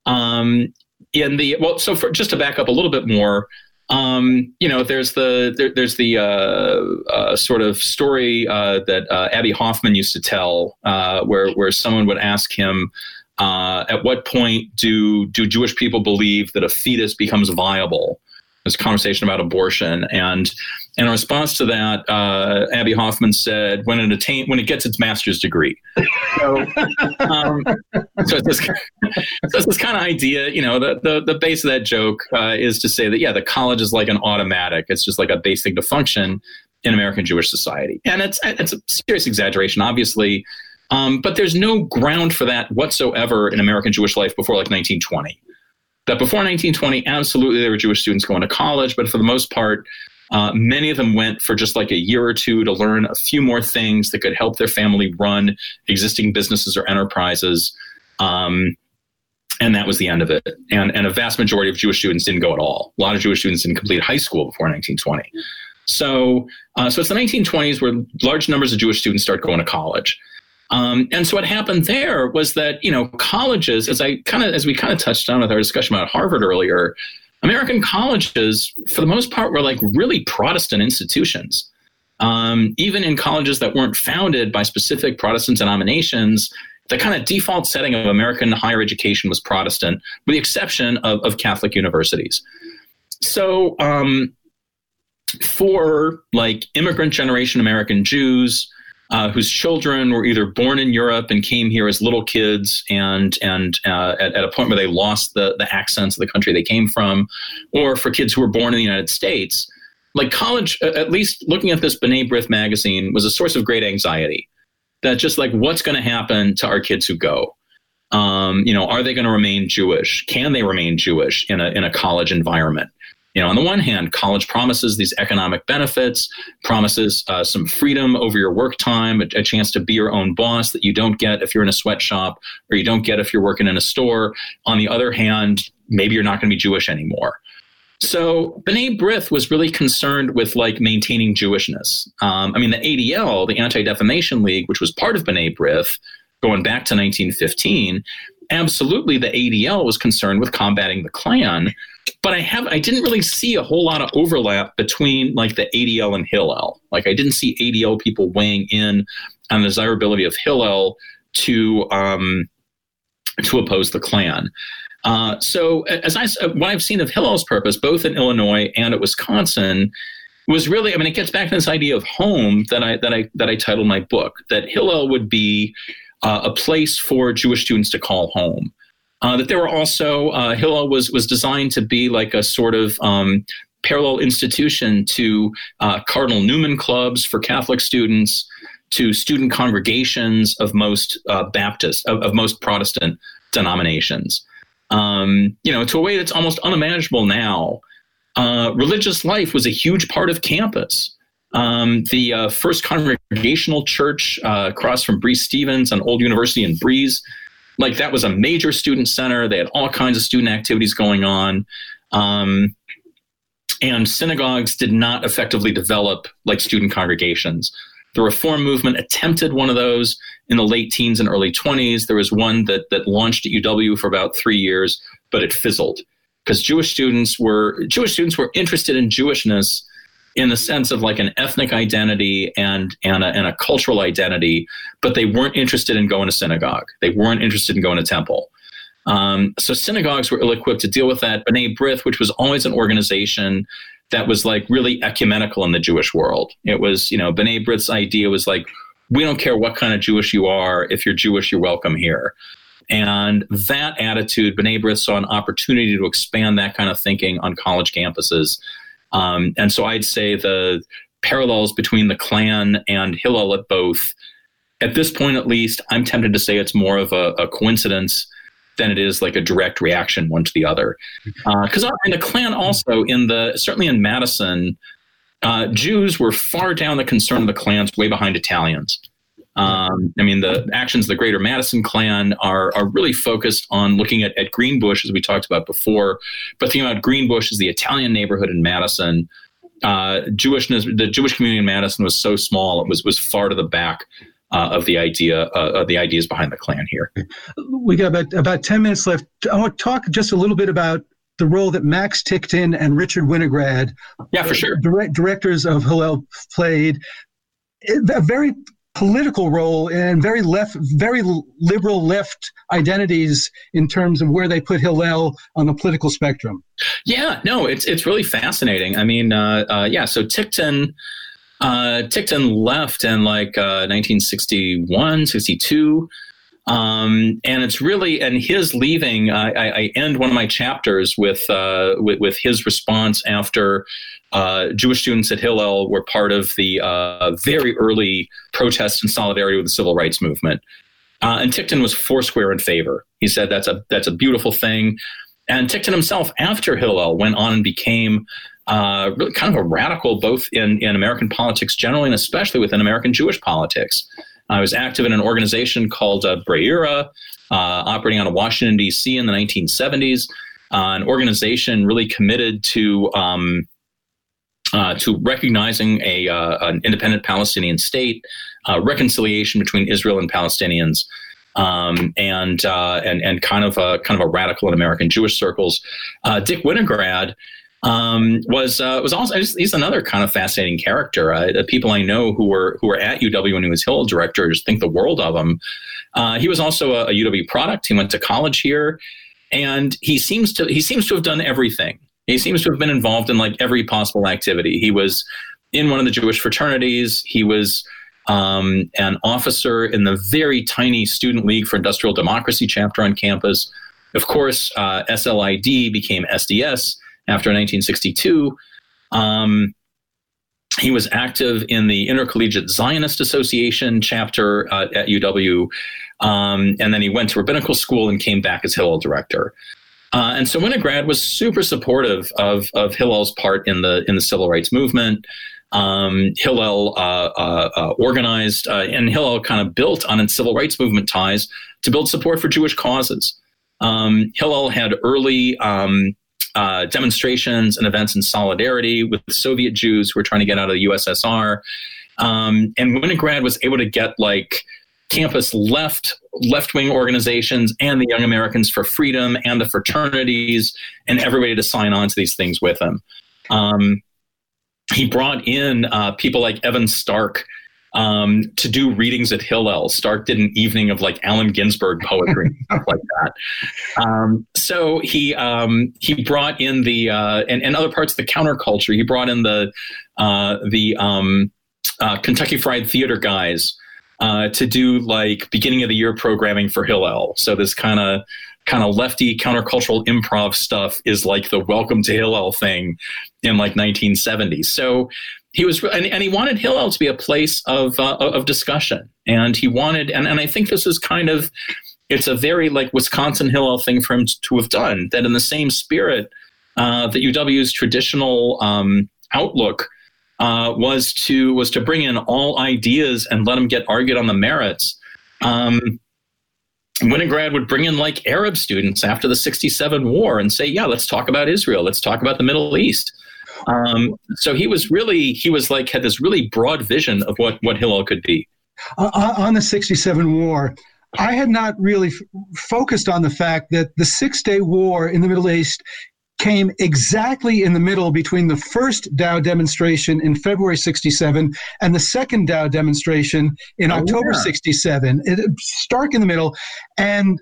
um, in the well, so for just to back up a little bit more, um, you know, there's the there, there's the uh, uh, sort of story uh, that uh, Abbie Hoffman used to tell, uh, where where someone would ask him, uh, at what point do do Jewish people believe that a fetus becomes viable? This conversation about abortion, and in response to that, uh, Abbie Hoffman said, "When it attain when it gets its master's degree." So, um, so it's this, <laughs> this kind of idea. You know, the the, the base of that joke uh, is to say that yeah, the college is like an automatic. It's just like a basic to function in American Jewish society, and it's it's a serious exaggeration, obviously. Um, but there's no ground for that whatsoever in American Jewish life before like 1920. That before 1920, absolutely there were Jewish students going to college, but for the most part, uh, many of them went for just like a year or two to learn a few more things that could help their family run existing businesses or enterprises. Um, and that was the end of it. And, and a vast majority of Jewish students didn't go at all. A lot of Jewish students didn't complete high school before 1920. So, uh, so it's the 1920s where large numbers of Jewish students start going to college. Um, and so what happened there was that you know colleges, as I kind of as we kind of touched on with our discussion about Harvard earlier, American colleges for the most part were like really Protestant institutions. Um, even in colleges that weren't founded by specific Protestant denominations, the kind of default setting of American higher education was Protestant, with the exception of, of Catholic universities. So, um, for like immigrant generation American Jews, uh, whose children were either born in Europe and came here as little kids, and and uh, at, at, a point where they lost the the accents of the country they came from, or for kids who were born in the United States. Like college, at least looking at this B'nai B'rith magazine was a source of great anxiety. That just like what's going to happen to our kids who go. Um, you know, are they going to remain Jewish? Can they remain Jewish in a in a college environment? You know, on the one hand, college promises these economic benefits, promises uh, some freedom over your work time, a, a, chance to be your own boss that you don't get if you're in a sweatshop or you don't get if you're working in a store. On the other hand, maybe you're not going to be Jewish anymore. So B'nai B'rith was really concerned with like maintaining Jewishness. Um, I mean, the ADL, the Anti-Defamation League, which was part of B'nai B'rith, going back to 1915, absolutely the ADL was concerned with combating the Klan but I have I didn't really see a whole lot of overlap between like the ADL and Hillel. Like I didn't see ADL people weighing in on the desirability of Hillel to um, to oppose the Klan. Uh, so as I what I've seen of Hillel's purpose, both in Illinois and at Wisconsin, was really I mean it gets back to this idea of home that I that I that I titled my book that Hillel would be uh, a place for Jewish students to call home. Uh, that there were also uh, Hillel was was designed to be like a sort of um, parallel institution to uh, Cardinal Newman clubs for Catholic students, to student congregations of most uh, Baptist of, of, most Protestant denominations. Um, you know, to a way that's almost unimaginable now. Uh, religious life was a huge part of campus. Um, the uh, first congregational church across from Breese Stevens on Old University in Breese like that was a major student center. They had all kinds of student activities going on. Um, and synagogues did not effectively develop like student congregations. The reform movement attempted one of those in the late teens and early 20s. There was one that, that launched at UW for about three years, but it fizzled because Jewish students were Jewish students were interested in Jewishness in the sense of like an ethnic identity and and a, and a cultural identity, but they weren't interested in going to synagogue. They weren't interested in going to temple. Um, so synagogues were ill-equipped to deal with that. B'nai B'rith, which was always an organization that was like really ecumenical in the Jewish world. It was, you know, B'nai B'rith's idea was like, we don't care what kind of Jewish you are. If you're Jewish, you're welcome here. And that attitude, B'nai B'rith saw an opportunity to expand that kind of thinking on college campuses um, and so I'd say the parallels between the Klan and Hillel at both, at this point at least, I'm tempted to say it's more of a, a coincidence than it is like a direct reaction one to the other. Because uh, in the Klan also, in the certainly in Madison, uh, Jews were far down the concern of the Klans, way behind Italians. Um, I mean, the actions of the Greater Madison Klan are are really focused on looking at, at Greenbush, as we talked about before. But thinking about Greenbush is the Italian neighborhood in Madison. Uh, Jewishness, the Jewish community in Madison was so small; it was was far to the back uh, of the idea uh, of the ideas behind the Klan here. We got about about ten minutes left. I want to talk just a little bit about the role that Max Ticktin and Richard Winograd, yeah, for sure, direct, directors of Hillel, played. A very political role and very left, very liberal left identities in terms of where they put Hillel on the political spectrum. Yeah, no, it's it's really fascinating. I mean, uh, uh, yeah, so Ticktin. Uh, Ticktin left in like 1961, uh, 62. Um, and it's really and his leaving. I, I end one of my chapters with uh, with, with, his response after uh, Jewish students at Hillel were part of the uh, very early protests in solidarity with the civil rights movement. Uh, and Ticktin was foursquare in favor. He said that's a that's a beautiful thing. And Ticktin himself, after Hillel, went on and became uh, really kind of a radical, both in, in American politics generally and especially within American Jewish politics. I was active in an organization called uh, Breira, uh, operating out of Washington, D.C. in the 1970s, uh, an organization really committed to. Um, uh, to recognizing a uh, an independent Palestinian state, uh, reconciliation between Israel and Palestinians, um, and uh, and and kind of a kind of a radical in American Jewish circles. Uh, Dick Winograd um, was uh, was also he's another kind of fascinating character. The people I know who were who were at UW when he was Hill director just think the world of him. He was also a, a, UW product. He went to college here, and he seems to he seems to have done everything. He seems to have been involved in like every possible activity. He was in one of the Jewish fraternities. He was um, an officer in the very tiny Student League for Industrial Democracy chapter on campus. Of course, uh, SLID became SDS after 1962. Um, he was active in the Intercollegiate Zionist Association chapter uh, at UW, um, and then he went to rabbinical school and came back as Hillel director. Uh, and so Winograd was super supportive of, of Hillel's part in the in the civil rights movement. Um, Hillel uh, uh, uh organized, uh, and Hillel kind of built on its civil rights movement ties to build support for Jewish causes. Um, Hillel had early um, uh, demonstrations and events in solidarity with Soviet Jews who were trying to get out of the USSR. Um, and Winograd was able to get like campus left left wing organizations and the Young Americans for Freedom and the fraternities and everybody to sign on to these things with him. Um, he brought in uh, people like Evan Stark, um, to do readings at Hillel. Stark did an evening of like Allen Ginsberg poetry, and stuff like that. Um, so he um, he brought in the uh, and, and other parts of the counterculture. He brought in the uh, the um, uh, Kentucky Fried Theater guys uh, to do like beginning of the year programming for Hillel. So this kind of kind of lefty countercultural improv stuff is like the welcome to Hillel thing in like 1970. So he was and, and he wanted Hillel to be a place of uh, of discussion, and he wanted and, and I think this is kind of it's a very like Wisconsin Hillel thing for him to have done that in the same spirit uh, that UW's traditional um, outlook uh, was to was to bring in all ideas and let them get argued on the merits. Um, Winograd would bring in like Arab students after the 67 war and say, yeah, let's talk about Israel. Let's talk about the Middle East. Um, so he was really he was like had this really broad vision of what what Hillel could be. Uh, on the 67 war, I had not really f- focused on the fact that the Six Day War in the Middle East came exactly in the middle between the first Dow demonstration in February 67 and the second Dow demonstration in oh, October yeah. 67. It, stark in the middle. And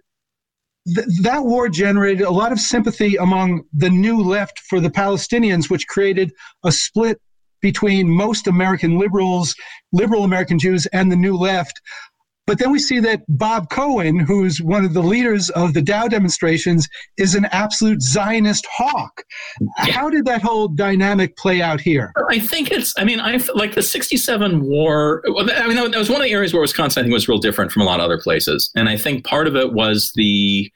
th- that war generated a lot of sympathy among the new left for the Palestinians, which created a split between most American liberals, liberal American Jews, and the new left. But then we see that Bob Cohen, who's one of the leaders of the Dow demonstrations, is an absolute Zionist hawk. Yeah. How did that whole dynamic play out here? I think it's, I mean, I like the 67 war. I mean, that was one of the areas where Wisconsin, I think, was real different from a lot of other places. And I think part of it was the,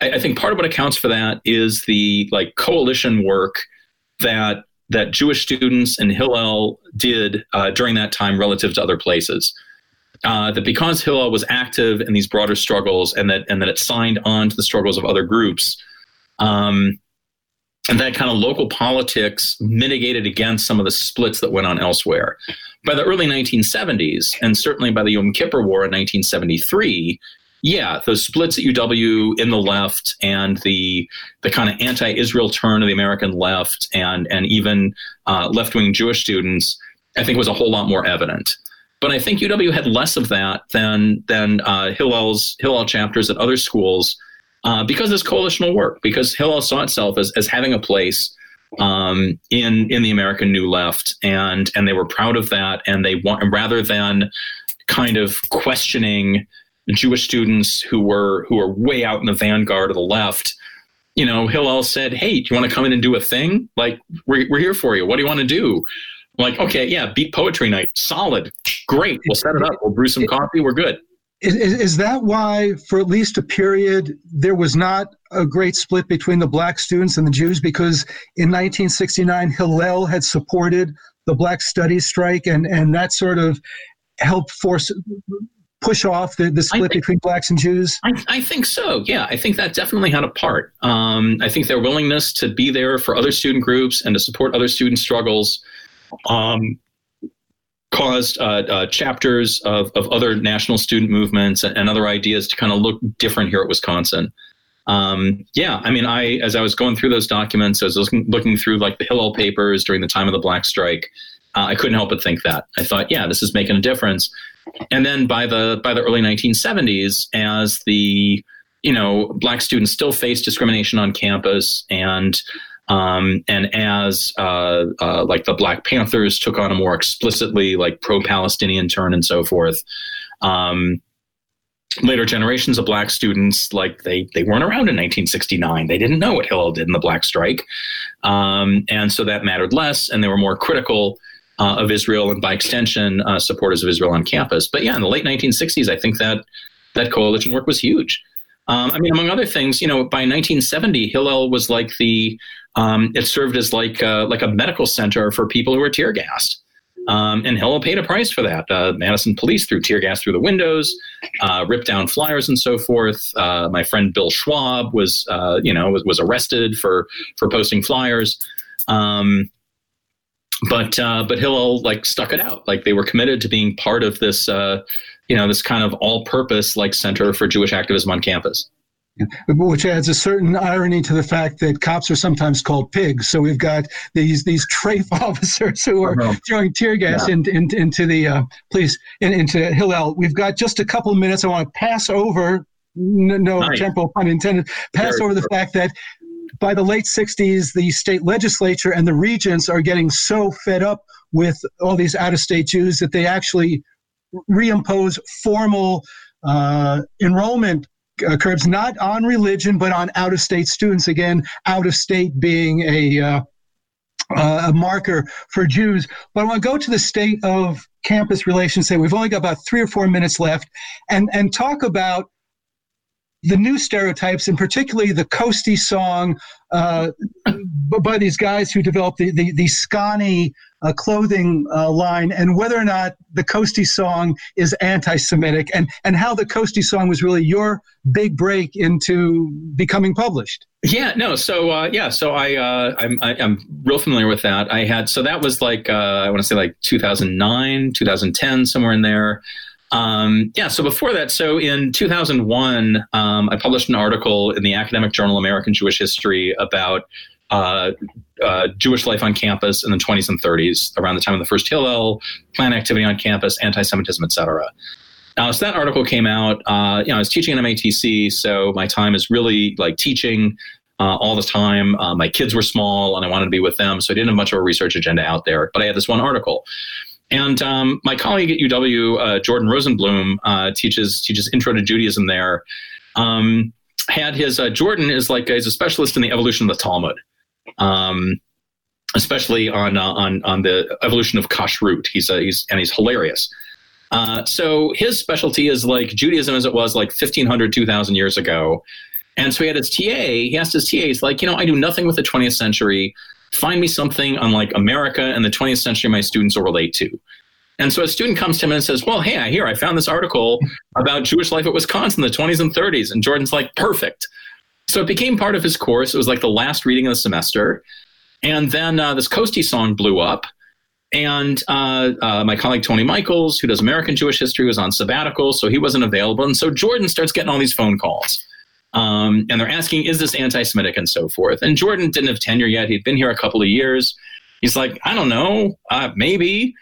I think part of what accounts for that is the like coalition work that that Jewish students in Hillel did uh, during that time relative to other places. Uh, that because Hillel was active in these broader struggles and that and that it signed on to the struggles of other groups, um, and that kind of local politics mitigated against some of the splits that went on elsewhere. By the early 1970s, and certainly by the Yom Kippur War in 1973, yeah, those splits at UW in the left and the the kind of anti-Israel turn of the American left and and even uh, left-wing Jewish students, I think was a whole lot more evident. But I think UW had less of that than than uh, Hillel's Hillel chapters at other schools uh, because this coalitional work, because Hillel saw itself as, as having a place um, in in the American New Left, and and they were proud of that, and they want rather than kind of questioning Jewish students who were who were way out in the vanguard of the left. You know, Hillel said, "Hey, do you want to come in and do a thing? Like, we're, we're here for you. What do you want to do?" I'm like, okay, yeah, beat poetry night, solid, great. We'll set it up. We'll brew some coffee. We're good. Is, is that why, for at least a period, there was not a great split between the black students and the Jews? Because in 1969, Hillel had supported the Black Studies strike, and, and that sort of helped force push off the, the split think, between blacks and Jews? I, I, think so. Yeah, I think that definitely had a part. Um, I think their willingness to be there for other student groups and to support other student struggles um, caused uh, uh, chapters of, of other national student movements and, and, other ideas to kind of look different here at Wisconsin. Um, yeah, I mean, I as I was going through those documents, as I was looking, through like the Hillel papers during the time of the Black Strike, uh, I couldn't help but think that. I thought, yeah, this is making a difference. And then by the by the early 1970s, as the you know black students still faced discrimination on campus and um, and as uh, uh, like the Black Panthers took on a more explicitly like pro-Palestinian turn and so forth, um, later generations of black students like they they weren't around in 1969. They didn't know what Hillel did in the Black Strike, um, and so that mattered less, and they were more critical. Uh, of Israel and by extension, uh, supporters of Israel on campus. But yeah, in the late 1960s, I think that that coalition work was huge. Um, I mean, among other things, you know, by 1970, Hillel was like the um, it served as like uh, like a medical center for people who were tear gassed. Um, and Hillel paid a price for that. Uh, Madison police threw tear gas through the windows, uh, ripped down flyers, and so forth. Uh, my friend Bill Schwab was, uh, you know, was, was arrested for for posting flyers. Um, but uh, but Hillel like stuck it out. Like they were committed to being part of this, you know, this kind of all-purpose like center for Jewish activism on campus which adds a certain irony to the fact that cops are sometimes called pigs. So we've got these these TRAFE <laughs> officers who are uh-huh. throwing tear gas yeah. in, in, into the uh, police in, into Hillel. We've got just a couple of minutes. I want to pass over, no, no nice. tempo pun intended, pass over the fact that by the late 60s, the state legislature and the regents are getting so fed up with all these out of state Jews that they actually reimpose formal uh, enrollment uh, curbs, not on religion, but on out of state students. Again, out of state being a, uh, uh, a marker for Jews. But I want to go to the state of campus relations. Say we've only got about three or four minutes left, and and talk about the new stereotypes, and particularly the Coastie song uh, by these guys who developed the the, the Scani uh, clothing uh, line, and whether or not the Coastie song is anti-Semitic, and and how the Coastie song was really your big break into becoming published. Yeah, no, so uh, yeah, so I, uh, I'm i am real familiar with that. I had so that was like uh, I want to say like 2009, 2010, somewhere in there. Um, yeah, so before that, so in 2001, um, I published an article in the academic journal American Jewish History about uh, uh, Jewish life on campus in the 20s and 30s, around the time of the first Hillel, Klan activity on campus, anti-Semitism, etc. Now, so that article came out. Uh, you know, I was teaching at MATC, so my time is really like teaching uh, all the time. Uh, my kids were small, and I wanted to be with them, so I didn't have much of a research agenda out there. But I had this one article, and um, my colleague at UW, uh, Jordan Rosenblum, uh, teaches teaches Intro to Judaism there. Um, had his uh, Jordan is like he's a specialist in the evolution of the Talmud, um, especially on uh, on on the evolution of kashrut. He's uh, he's and he's hilarious. Uh, so his specialty is like Judaism as it was like 1500, 2000 years ago. And so he had his TA. He asked his TA, he's like, you know, I do nothing with the 20th century find me something on like America and the 20th century my students will relate to. And so a student comes to him and says, Well, hey, I hear I found this article about Jewish life at Wisconsin in the 20s and 30s. And Jordan's like, Perfect. So it became part of his course. It was like the last reading of the semester. And then uh, this Coastie song blew up. And uh, uh, my colleague Tony Michels, who does American Jewish history, was on sabbatical, so he wasn't available. And so Jordan starts getting all these phone calls. Um, and they're asking, is this anti Semitic and so forth? And Jordan didn't have tenure yet. He'd been here a couple of years. He's like, I don't know, uh, maybe.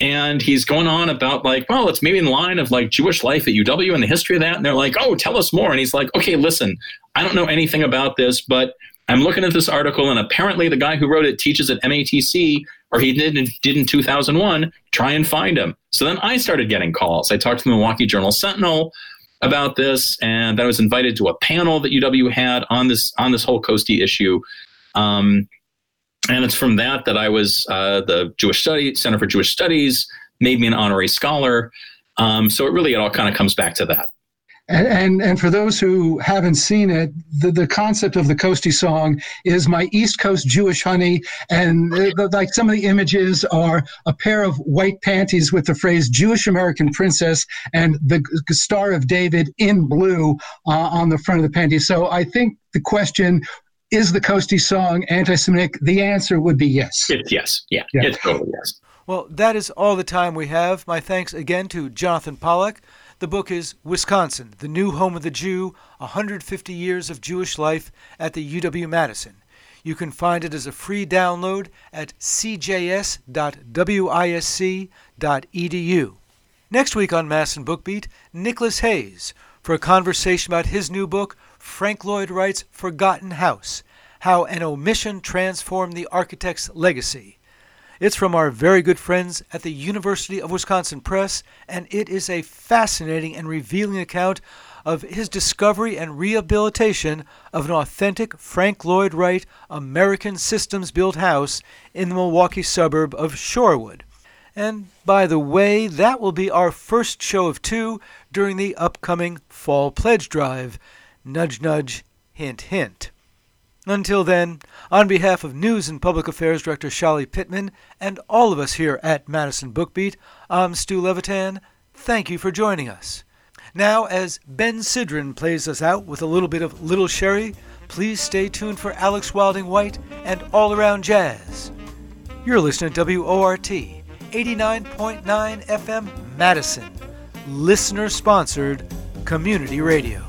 And he's going on about, like, well, it's maybe in line of like Jewish life at UW and the history of that. And they're like, oh, tell us more. And he's like, okay, listen, I don't know anything about this, but I'm looking at this article, and apparently the guy who wrote it teaches at MATC, or he did, did in 2001. Try and find him. So then I started getting calls. I talked to the Milwaukee Journal Sentinel about this, and that I was invited to a panel that UW had on this on this whole Coastie issue. Um, and it's from that that I was uh, the Jewish Study Center for Jewish Studies made me an honorary scholar. Um, so it really it all kind of comes back to that. And, and, and for those who haven't seen it, the, the concept of the Coastie song is my East Coast Jewish honey, and the, like some of the images are a pair of white panties with the phrase Jewish American Princess and the Star of David in blue uh, on the front of the panties. So I think the question is the Coastie song anti-Semitic? The answer would be yes. It's yes. Yeah, yeah. it's totally yes. Well, that is all the time we have. My thanks again to Jonathan Pollack. The book is Wisconsin, the New Home of the Jew 150 Years of Jewish Life at the UW Madison. You can find it as a free download at cjs.wisc.edu. Next week on Madison Bookbeat, Nicholas Hayes for a conversation about his new book, Frank Lloyd Wright's Forgotten House How an Omission Transformed the Architect's Legacy. It's from our very good friends at the University of Wisconsin Press, and it is a fascinating and revealing account of his discovery and rehabilitation of an authentic Frank Lloyd Wright American systems built house in the Milwaukee suburb of Shorewood. And by the way, that will be our first show of two during the upcoming Fall Pledge Drive. Nudge, nudge, hint, hint. Until then, on behalf of News and Public Affairs Director Chali Pittman and all of us here at Madison Bookbeat, I'm Stu Levitan. Thank you for joining us. Now, as Ben Sidran plays us out with a little bit of Little Sherry, please stay tuned for Alex Wilding White and All Around Jazz. You're listening to WORT 89.9 FM Madison, listener sponsored community radio.